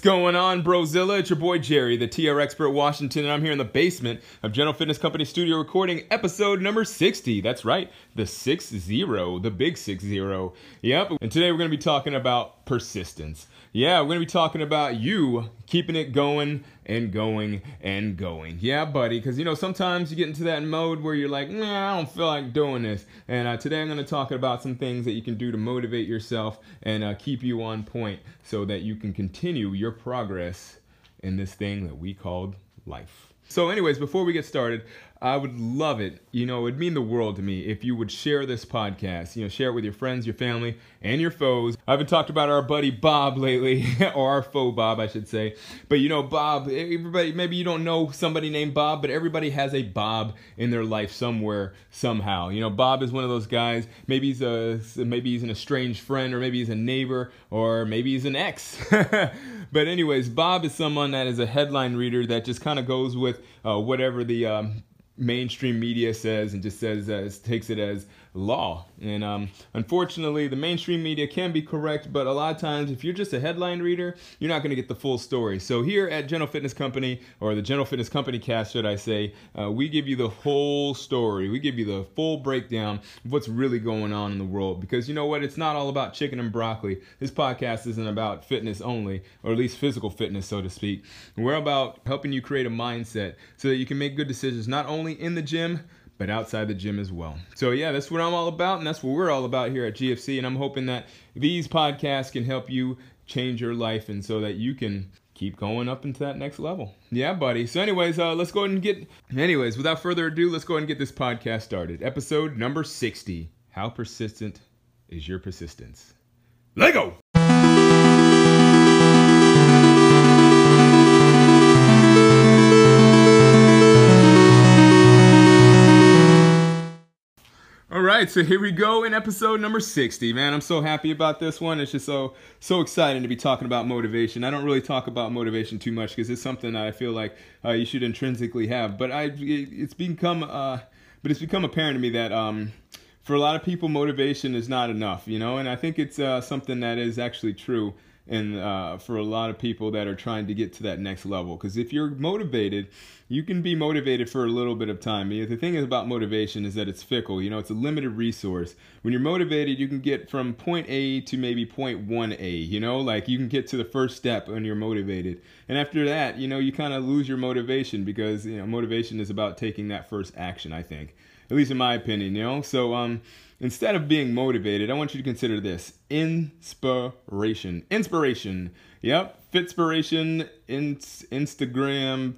what's going on, Brozilla? It's your boy Jerry, the TR Expert Washington, and I'm here in the basement of General Fitness Company Studio recording episode number 60. That's right, the 6 0, the big 6 0. Yep, and today we're going to be talking about persistence. Yeah, we're going to be talking about you keeping it going and going and going. Yeah, buddy, because you know, sometimes you get into that mode where you're like, nah, I don't feel like doing this. And uh, today I'm going to talk about some things that you can do to motivate yourself and uh, keep you on point so that you can continue your progress in this thing that we called life. So, anyways, before we get started, I would love it. You know, it would mean the world to me if you would share this podcast. You know, share it with your friends, your family, and your foes. I haven't talked about our buddy Bob lately, or our foe Bob, I should say. But you know, Bob, everybody, maybe you don't know somebody named Bob, but everybody has a Bob in their life somewhere, somehow. You know, Bob is one of those guys. Maybe he's a, maybe he's an estranged friend, or maybe he's a neighbor, or maybe he's an ex. but anyways, Bob is someone that is a headline reader that just kind of goes with uh, whatever the um, mainstream media says and just says uh, takes it as law. And um, unfortunately, the mainstream media can be correct, but a lot of times, if you're just a headline reader, you're not going to get the full story. So here at General Fitness Company, or the General Fitness Company cast, should I say, uh, we give you the whole story. We give you the full breakdown of what's really going on in the world. Because you know what? It's not all about chicken and broccoli. This podcast isn't about fitness only, or at least physical fitness, so to speak. We're about helping you create a mindset so that you can make good decisions, not only in the gym, but outside the gym as well. So, yeah, that's what I'm all about, and that's what we're all about here at GFC. And I'm hoping that these podcasts can help you change your life and so that you can keep going up into that next level. Yeah, buddy. So, anyways, uh, let's go ahead and get. Anyways, without further ado, let's go ahead and get this podcast started. Episode number 60 How persistent is your persistence? Lego! Right, so here we go in episode number 60. Man, I'm so happy about this one. It's just so so exciting to be talking about motivation. I don't really talk about motivation too much because it's something that I feel like uh, you should intrinsically have. But I, it's become, uh, but it's become apparent to me that um, for a lot of people, motivation is not enough. You know, and I think it's uh, something that is actually true and uh, for a lot of people that are trying to get to that next level. Because if you're motivated, you can be motivated for a little bit of time. The thing is about motivation is that it's fickle. You know, it's a limited resource. When you're motivated, you can get from point A to maybe point 1A. You know, like you can get to the first step when you're motivated. And after that, you know, you kind of lose your motivation because, you know, motivation is about taking that first action, I think. At least in my opinion, you know? So, um, Instead of being motivated, I want you to consider this inspiration. Inspiration. Yep. Fitspiration, Instagram,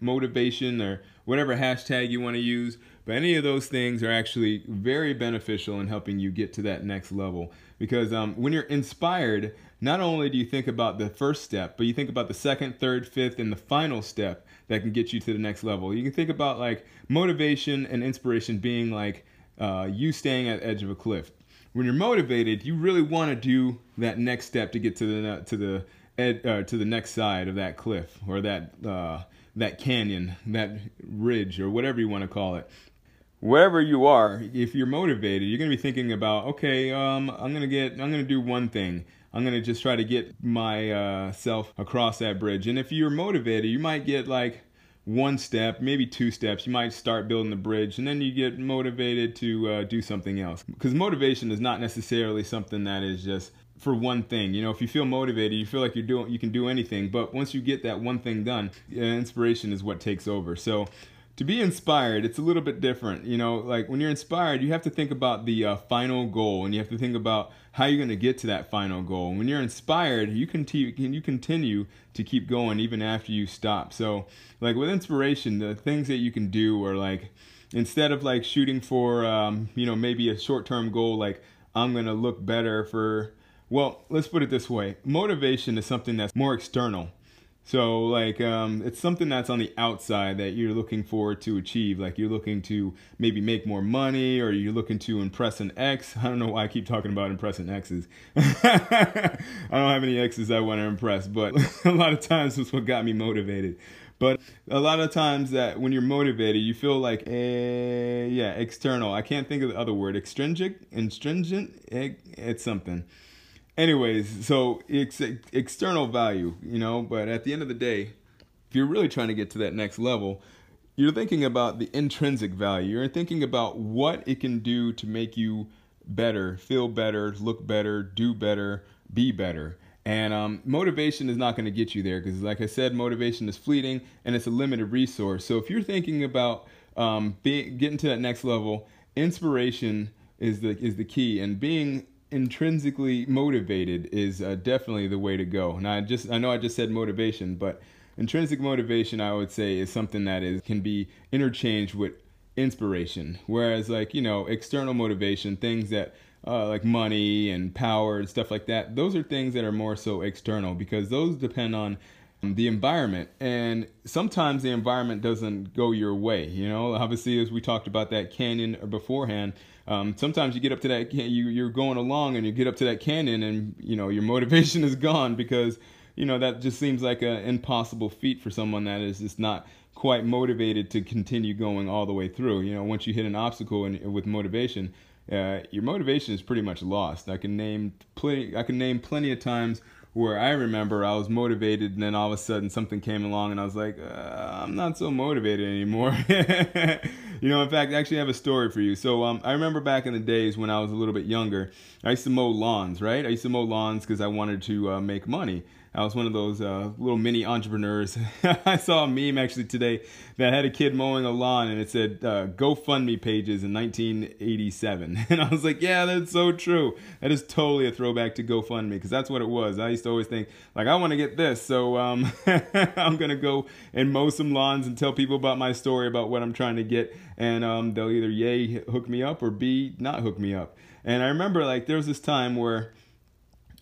motivation, or whatever hashtag you want to use. But any of those things are actually very beneficial in helping you get to that next level. Because um, when you're inspired, not only do you think about the first step, but you think about the second, third, fifth, and the final step that can get you to the next level. You can think about like motivation and inspiration being like uh, you staying at the edge of a cliff. When you're motivated, you really want to do that next step to get to the to the ed, uh, to the next side of that cliff or that uh, that canyon, that ridge, or whatever you want to call it. Wherever you are, if you're motivated, you're gonna be thinking about, okay, um, I'm gonna get, I'm gonna do one thing. I'm gonna just try to get myself uh, across that bridge. And if you're motivated, you might get like one step, maybe two steps. You might start building the bridge and then you get motivated to uh, do something else. Because motivation is not necessarily something that is just for one thing. You know, if you feel motivated, you feel like you're doing, you can do anything. But once you get that one thing done, inspiration is what takes over. So to be inspired, it's a little bit different. You know, like when you're inspired, you have to think about the uh, final goal, and you have to think about how you're going to get to that final goal. and When you're inspired, you can t- you continue to keep going even after you stop. So, like with inspiration, the things that you can do are like instead of like shooting for um, you know maybe a short-term goal like I'm going to look better for well, let's put it this way. Motivation is something that's more external so like um, it's something that's on the outside that you're looking for to achieve. Like you're looking to maybe make more money, or you're looking to impress an ex. I don't know why I keep talking about impressing exes. I don't have any exes I want to impress, but a lot of times it's what got me motivated. But a lot of times that when you're motivated, you feel like, eh, yeah, external. I can't think of the other word. Extrinsic, astringent. Eh, it's something. Anyways, so ex- external value, you know, but at the end of the day, if you're really trying to get to that next level, you're thinking about the intrinsic value. You're thinking about what it can do to make you better, feel better, look better, do better, be better. And um, motivation is not going to get you there because, like I said, motivation is fleeting and it's a limited resource. So if you're thinking about um, getting to that next level, inspiration is the is the key, and being intrinsically motivated is uh, definitely the way to go. And I just I know I just said motivation, but intrinsic motivation I would say is something that is can be interchanged with inspiration. Whereas like you know external motivation, things that uh, like money and power and stuff like that, those are things that are more so external because those depend on the environment and sometimes the environment doesn't go your way you know obviously as we talked about that canyon beforehand um, sometimes you get up to that you you're going along and you get up to that canyon and you know your motivation is gone because you know that just seems like an impossible feat for someone that is just not quite motivated to continue going all the way through you know once you hit an obstacle and with motivation uh, your motivation is pretty much lost. I can name plenty. I can name plenty of times where I remember I was motivated, and then all of a sudden something came along, and I was like, uh, I'm not so motivated anymore. you know, in fact, I actually have a story for you. So um, I remember back in the days when I was a little bit younger, I used to mow lawns. Right? I used to mow lawns because I wanted to uh, make money. I was one of those uh, little mini entrepreneurs. I saw a meme actually today that had a kid mowing a lawn and it said uh, GoFundMe pages in 1987. And I was like, yeah, that's so true. That is totally a throwback to GoFundMe because that's what it was. I used to always think, like, I want to get this. So um, I'm going to go and mow some lawns and tell people about my story about what I'm trying to get. And um, they'll either yay, hook me up or B, not hook me up. And I remember like there was this time where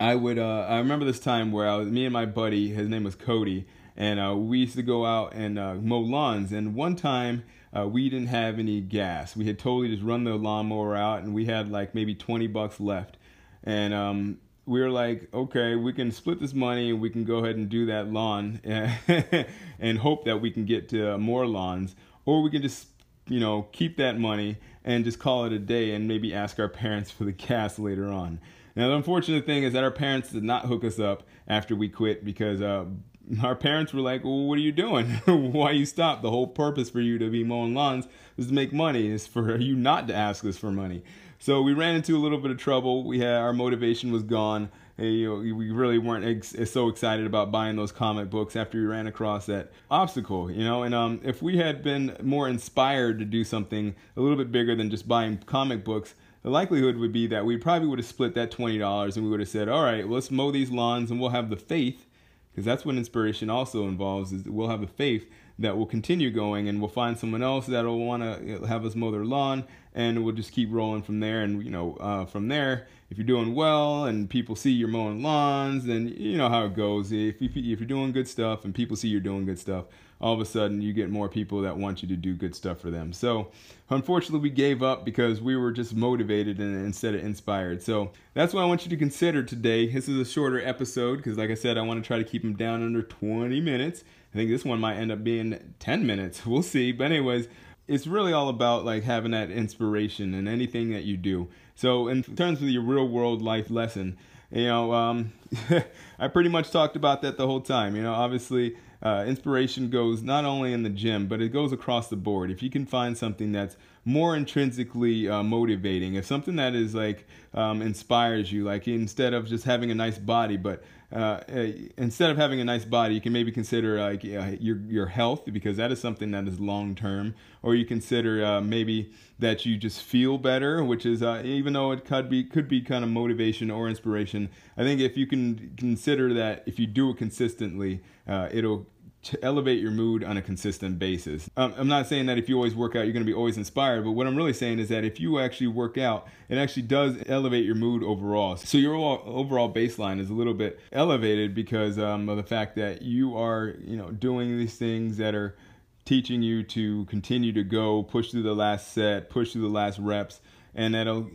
I would uh, I remember this time where I was me and my buddy, his name was Cody, and uh, we used to go out and uh, mow lawns. And one time uh, we didn't have any gas. We had totally just run the lawnmower out, and we had like maybe twenty bucks left. And um, we were like, okay, we can split this money and we can go ahead and do that lawn and hope that we can get to more lawns, or we can just you know keep that money and just call it a day and maybe ask our parents for the gas later on. Now, the unfortunate thing is that our parents did not hook us up after we quit because uh, our parents were like, well, what are you doing? Why you stop? The whole purpose for you to be mowing lawns is to make money, is for you not to ask us for money. So we ran into a little bit of trouble. We had our motivation was gone. We really weren't ex- so excited about buying those comic books after we ran across that obstacle, you know. And um, if we had been more inspired to do something a little bit bigger than just buying comic books, the likelihood would be that we probably would have split that $20 and we would have said, all right, let's mow these lawns and we'll have the faith, because that's what inspiration also involves, is we'll have the faith that will continue going and we'll find someone else that'll want to have us mow their lawn and we'll just keep rolling from there. And, you know, uh, from there, if you're doing well and people see you're mowing lawns, then you know how it goes. If, you, if you're doing good stuff and people see you're doing good stuff, all of a sudden you get more people that want you to do good stuff for them. So unfortunately, we gave up because we were just motivated and instead of inspired. So that's what I want you to consider today. This is a shorter episode because, like I said, I want to try to keep them down under 20 minutes. I think this one might end up being 10 minutes. We'll see. But anyways, it's really all about like having that inspiration in anything that you do. So in terms of your real world life lesson, you know, um, I pretty much talked about that the whole time. You know, obviously uh, inspiration goes not only in the gym, but it goes across the board. If you can find something that's more intrinsically uh, motivating, if something that is like um, inspires you, like instead of just having a nice body, but uh, uh, instead of having a nice body, you can maybe consider like your your health because that is something that is long term, or you consider uh, maybe that you just feel better, which is uh, even though it could be could be kind of motivation or inspiration. I think if you can consider that if you do it consistently, uh, it'll to elevate your mood on a consistent basis. Um, I'm not saying that if you always work out, you're going to be always inspired, but what I'm really saying is that if you actually work out, it actually does elevate your mood overall. So your overall baseline is a little bit elevated because um, of the fact that you are, you know, doing these things that are teaching you to continue to go, push through the last set, push through the last reps, and that'll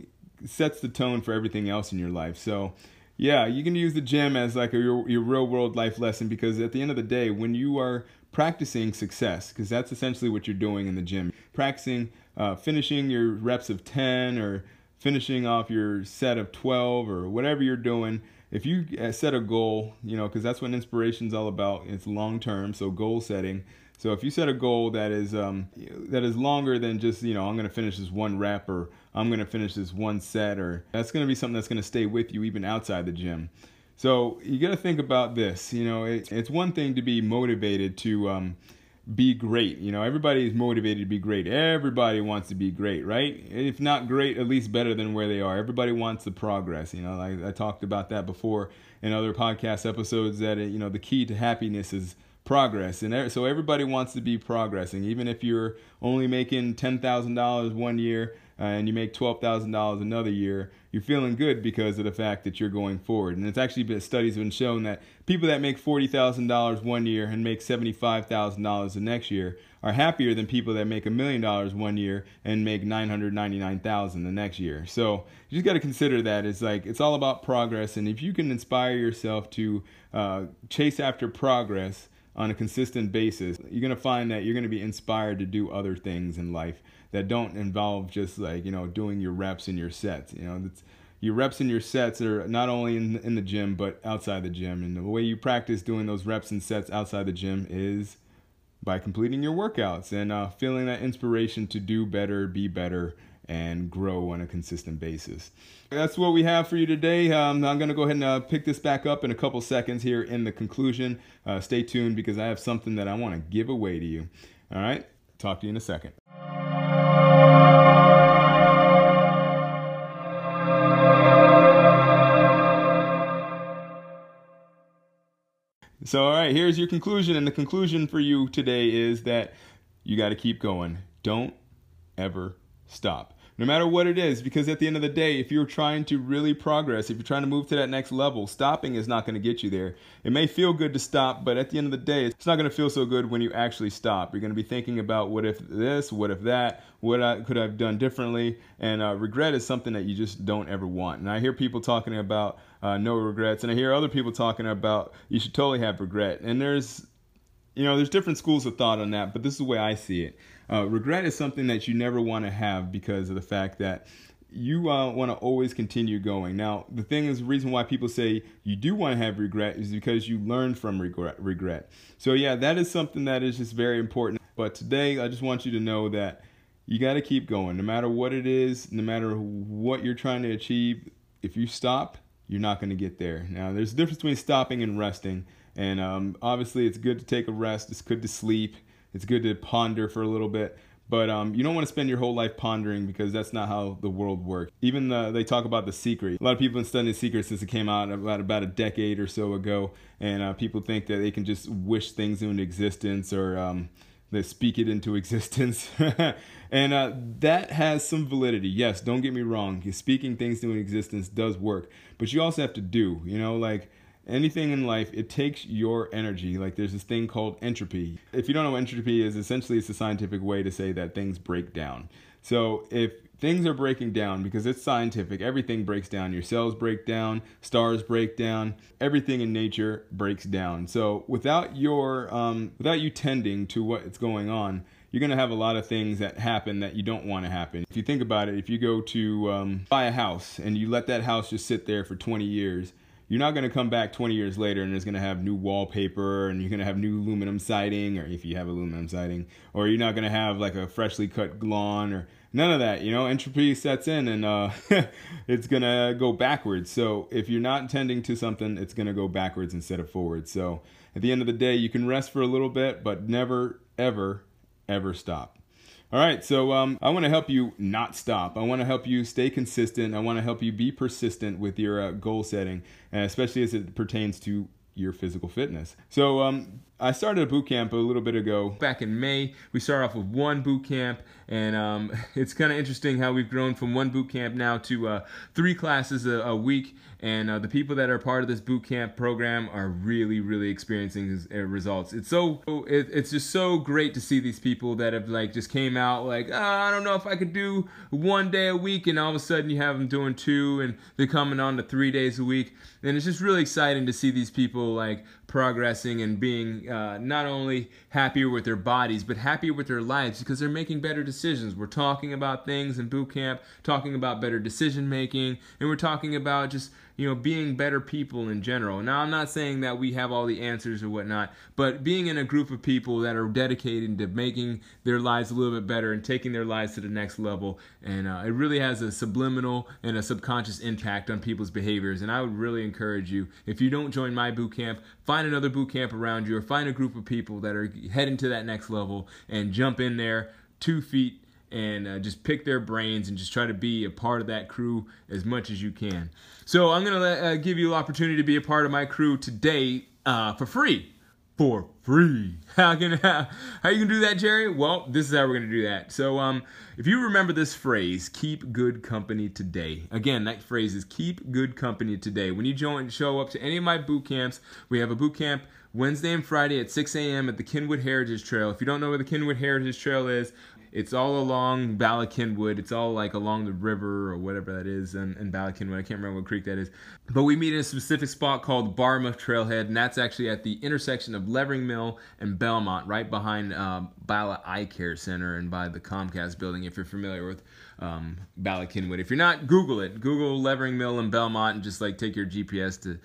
sets the tone for everything else in your life. So yeah, you can use the gym as like a, your, your real world life lesson because at the end of the day, when you are practicing success, because that's essentially what you're doing in the gym, practicing uh, finishing your reps of 10 or finishing off your set of 12 or whatever you're doing, if you uh, set a goal, you know, because that's what inspiration's all about. It's long term, so goal setting. So if you set a goal that is um, that is longer than just you know I'm going to finish this one rep or I'm going to finish this one set or that's going to be something that's going to stay with you even outside the gym. So you got to think about this. You know, it, it's one thing to be motivated to um, be great. You know, everybody is motivated to be great. Everybody wants to be great, right? If not great, at least better than where they are. Everybody wants the progress. You know, I, I talked about that before in other podcast episodes that, you know, the key to happiness is progress and so everybody wants to be progressing even if you're only making $10,000 one year uh, and you make $12,000 another year, you're feeling good because of the fact that you're going forward. And it's actually been studies have been shown that people that make $40,000 one year and make $75,000 the next year are happier than people that make a million dollars one year and make 999,000 the next year. So you just got to consider that it's like it's all about progress and if you can inspire yourself to uh, chase after progress on a consistent basis, you're going to find that you're going to be inspired to do other things in life that don't involve just like, you know, doing your reps and your sets. You know, your reps and your sets are not only in, in the gym, but outside the gym. And the way you practice doing those reps and sets outside the gym is by completing your workouts and uh, feeling that inspiration to do better, be better, and grow on a consistent basis. That's what we have for you today. Um, I'm going to go ahead and uh, pick this back up in a couple seconds here in the conclusion. Uh, stay tuned because I have something that I want to give away to you. All right, talk to you in a second. So, all right, here's your conclusion. And the conclusion for you today is that you got to keep going. Don't ever stop no matter what it is, because at the end of the day, if you're trying to really progress, if you're trying to move to that next level, stopping is not going to get you there. It may feel good to stop, but at the end of the day, it's not going to feel so good when you actually stop. You're going to be thinking about what if this, what if that, what I could have done differently, and uh, regret is something that you just don't ever want. And I hear people talking about uh, no regrets, and I hear other people talking about you should totally have regret. And there's you know, there's different schools of thought on that, but this is the way I see it. Uh, regret is something that you never want to have because of the fact that you uh, want to always continue going. Now, the thing is, the reason why people say you do want to have regret is because you learn from regret. regret. So, yeah, that is something that is just very important. But today, I just want you to know that you got to keep going. No matter what it is, no matter what you're trying to achieve, if you stop, you're not going to get there. Now, there's a difference between stopping and resting. And um, obviously, it's good to take a rest. It's good to sleep. It's good to ponder for a little bit. But um, you don't want to spend your whole life pondering because that's not how the world works. Even the, they talk about the secret. A lot of people have been studying the secret since it came out about about a decade or so ago, and uh, people think that they can just wish things into existence or um, they speak it into existence. and uh, that has some validity. Yes, don't get me wrong. Speaking things into existence does work, but you also have to do. You know, like anything in life, it takes your energy. Like there's this thing called entropy. If you don't know what entropy is, essentially it's a scientific way to say that things break down. So if things are breaking down because it's scientific, everything breaks down. Your cells break down, stars break down, everything in nature breaks down. So without your um, without you tending to what's going on, you're going to have a lot of things that happen that you don't want to happen. If you think about it, if you go to um, buy a house and you let that house just sit there for 20 years, you're not going to come back 20 years later and it's going to have new wallpaper and you're going to have new aluminum siding or if you have aluminum siding or you're not going to have like a freshly cut lawn or none of that you know? Entropy sets in and uh, it's going to go backwards. So if you're not tending to something it's going to go backwards instead of forwards so at the end of the day you can rest for a little bit but never ever ever stop all right, so um, I want to help you not stop. I want to help you stay consistent. I want to help you be persistent with your uh, goal setting, especially as it pertains to your physical fitness. So um, I started a boot camp a little bit ago. Back in May, we started off with one boot camp, and um, it's kind of interesting how we've grown from one boot camp now to uh, three classes a, a week. And uh, the people that are part of this boot camp program are really really experiencing uh, results. It's so it, it's just so great to see these people that have like just came out like oh, i don't know if i could do one day a week and all of a sudden you have them doing two and they're coming on to three days a week. And it's just really exciting to see these people like progressing and being uh, not only happier with their bodies but happier with their lives because they're making better decisions decisions. We're talking about things in boot camp, talking about better decision making, and we're talking about just you know being better people in general. Now I'm not saying that we have all the answers or whatnot, but being in a group of people that are dedicated to making their lives a little bit better and taking their lives to the next level, and uh, it really has a subliminal and a subconscious impact on people's behaviors. And I would really encourage you if you don't join my boot camp, find another boot camp around you or find a group of people that are heading to that next level and jump in there two feet and uh, just pick their brains and just try to be a part of that crew as much as you can. So I'm to uh, give you an opportunity to be a part of my crew today uh, for free. For free. How can how, you can do that, Jerry? Well, this is how we're to do that. So um, if you remember this phrase, keep good company today. Again, that phrase is keep good company today. When you join, show up to any of my boot camps, we have a boot camp Wednesday and Friday at 6 a.m. at the Cynwyd Heritage Trail. If you don't know where the Cynwyd Heritage Trail is, it's all along Bala Cynwyd. It's all like along the river or whatever that is in, in Bala Cynwyd. I can't remember what creek that is. But we meet in a specific spot called Barmouth Trailhead, and that's actually at the intersection of Levering Mill and Belmont, right behind um, Bala Eye Care Center and by the Comcast building, if you're familiar with um, Bala Cynwyd. If you're not, Google it. Google Levering Mill and Belmont and just like take your GPS to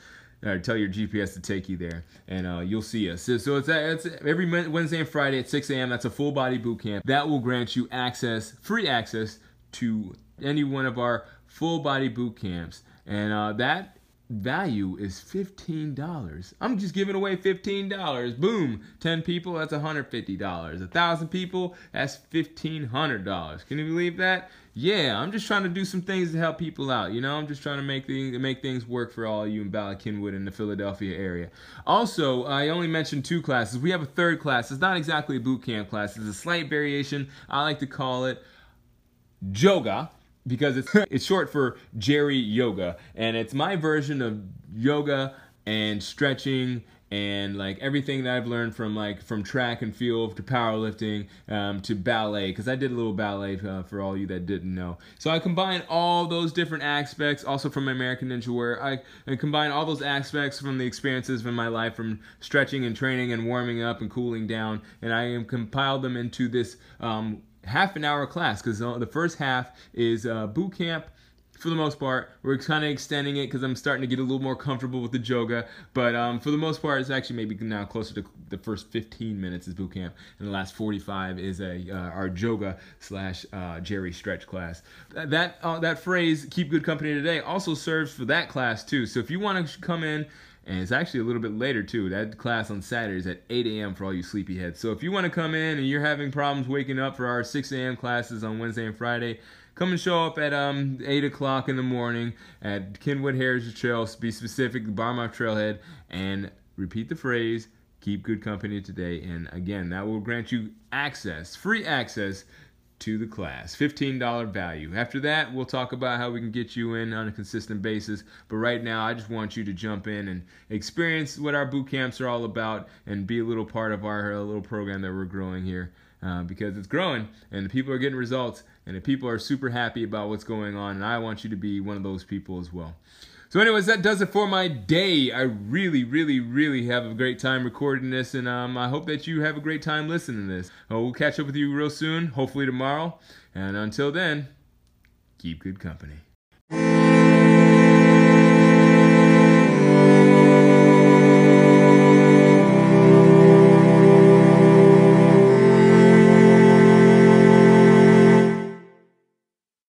uh, tell your GPS to take you there, and uh, you'll see us. So, so it's, it's every Wednesday and Friday at 6 a.m. That's a full body boot camp. That will grant you access, free access to any one of our full body boot camps, and uh, that value is $15. I'm just giving away $15. Boom. 10 people, that's $150. A thousand people, that's $1,500. Can you believe that? Yeah, I'm just trying to do some things to help people out. You know, I'm just trying to make things make things work for all you in Bala Cynwyd in the Philadelphia area. Also, I only mentioned two classes. We have a third class. It's not exactly a boot camp class. It's a slight variation. I like to call it Joga because it's it's short for Jerry Yoga, and it's my version of yoga and stretching and like everything that I've learned from like from track and field to powerlifting um, to ballet because I did a little ballet uh, for all you that didn't know. So I combine all those different aspects, also from American Ninja Warrior. I, I combine all those aspects from the experiences from my life, from stretching and training and warming up and cooling down, and I am compiled them into this. Um, half an hour class because the first half is uh, boot camp for the most part. We're kind of extending it because I'm starting to get a little more comfortable with the yoga. But um, for the most part, it's actually maybe now closer to the first 15 minutes is boot camp, and the last 45 is a uh, our yoga slash uh, Jerry stretch class. That uh, that phrase "keep good company today" also serves for that class too. So if you want to come in and it's actually a little bit later too. That class on Saturdays at 8 a.m. for all you sleepyheads. So if you want to come in and you're having problems waking up for our 6 a.m. classes on Wednesday and Friday, come and show up at um 8 o'clock in the morning at Cynwyd Heritage Trail. Be specific, the Barmouth Trailhead, and repeat the phrase. Keep good company today, and again, that will grant you access, free access to the class. $15 value. After that, we'll talk about how we can get you in on a consistent basis. But right now, I just want you to jump in and experience what our boot camps are all about and be a little part of our little program that we're growing here. Uh, because it's growing and the people are getting results and the people are super happy about what's going on and I want you to be one of those people as well. So, anyways, that does it for my day. I really, really, really have a great time recording this, and um, I hope that you have a great time listening to this. We'll catch up with you real soon, hopefully tomorrow. And until then, keep good company.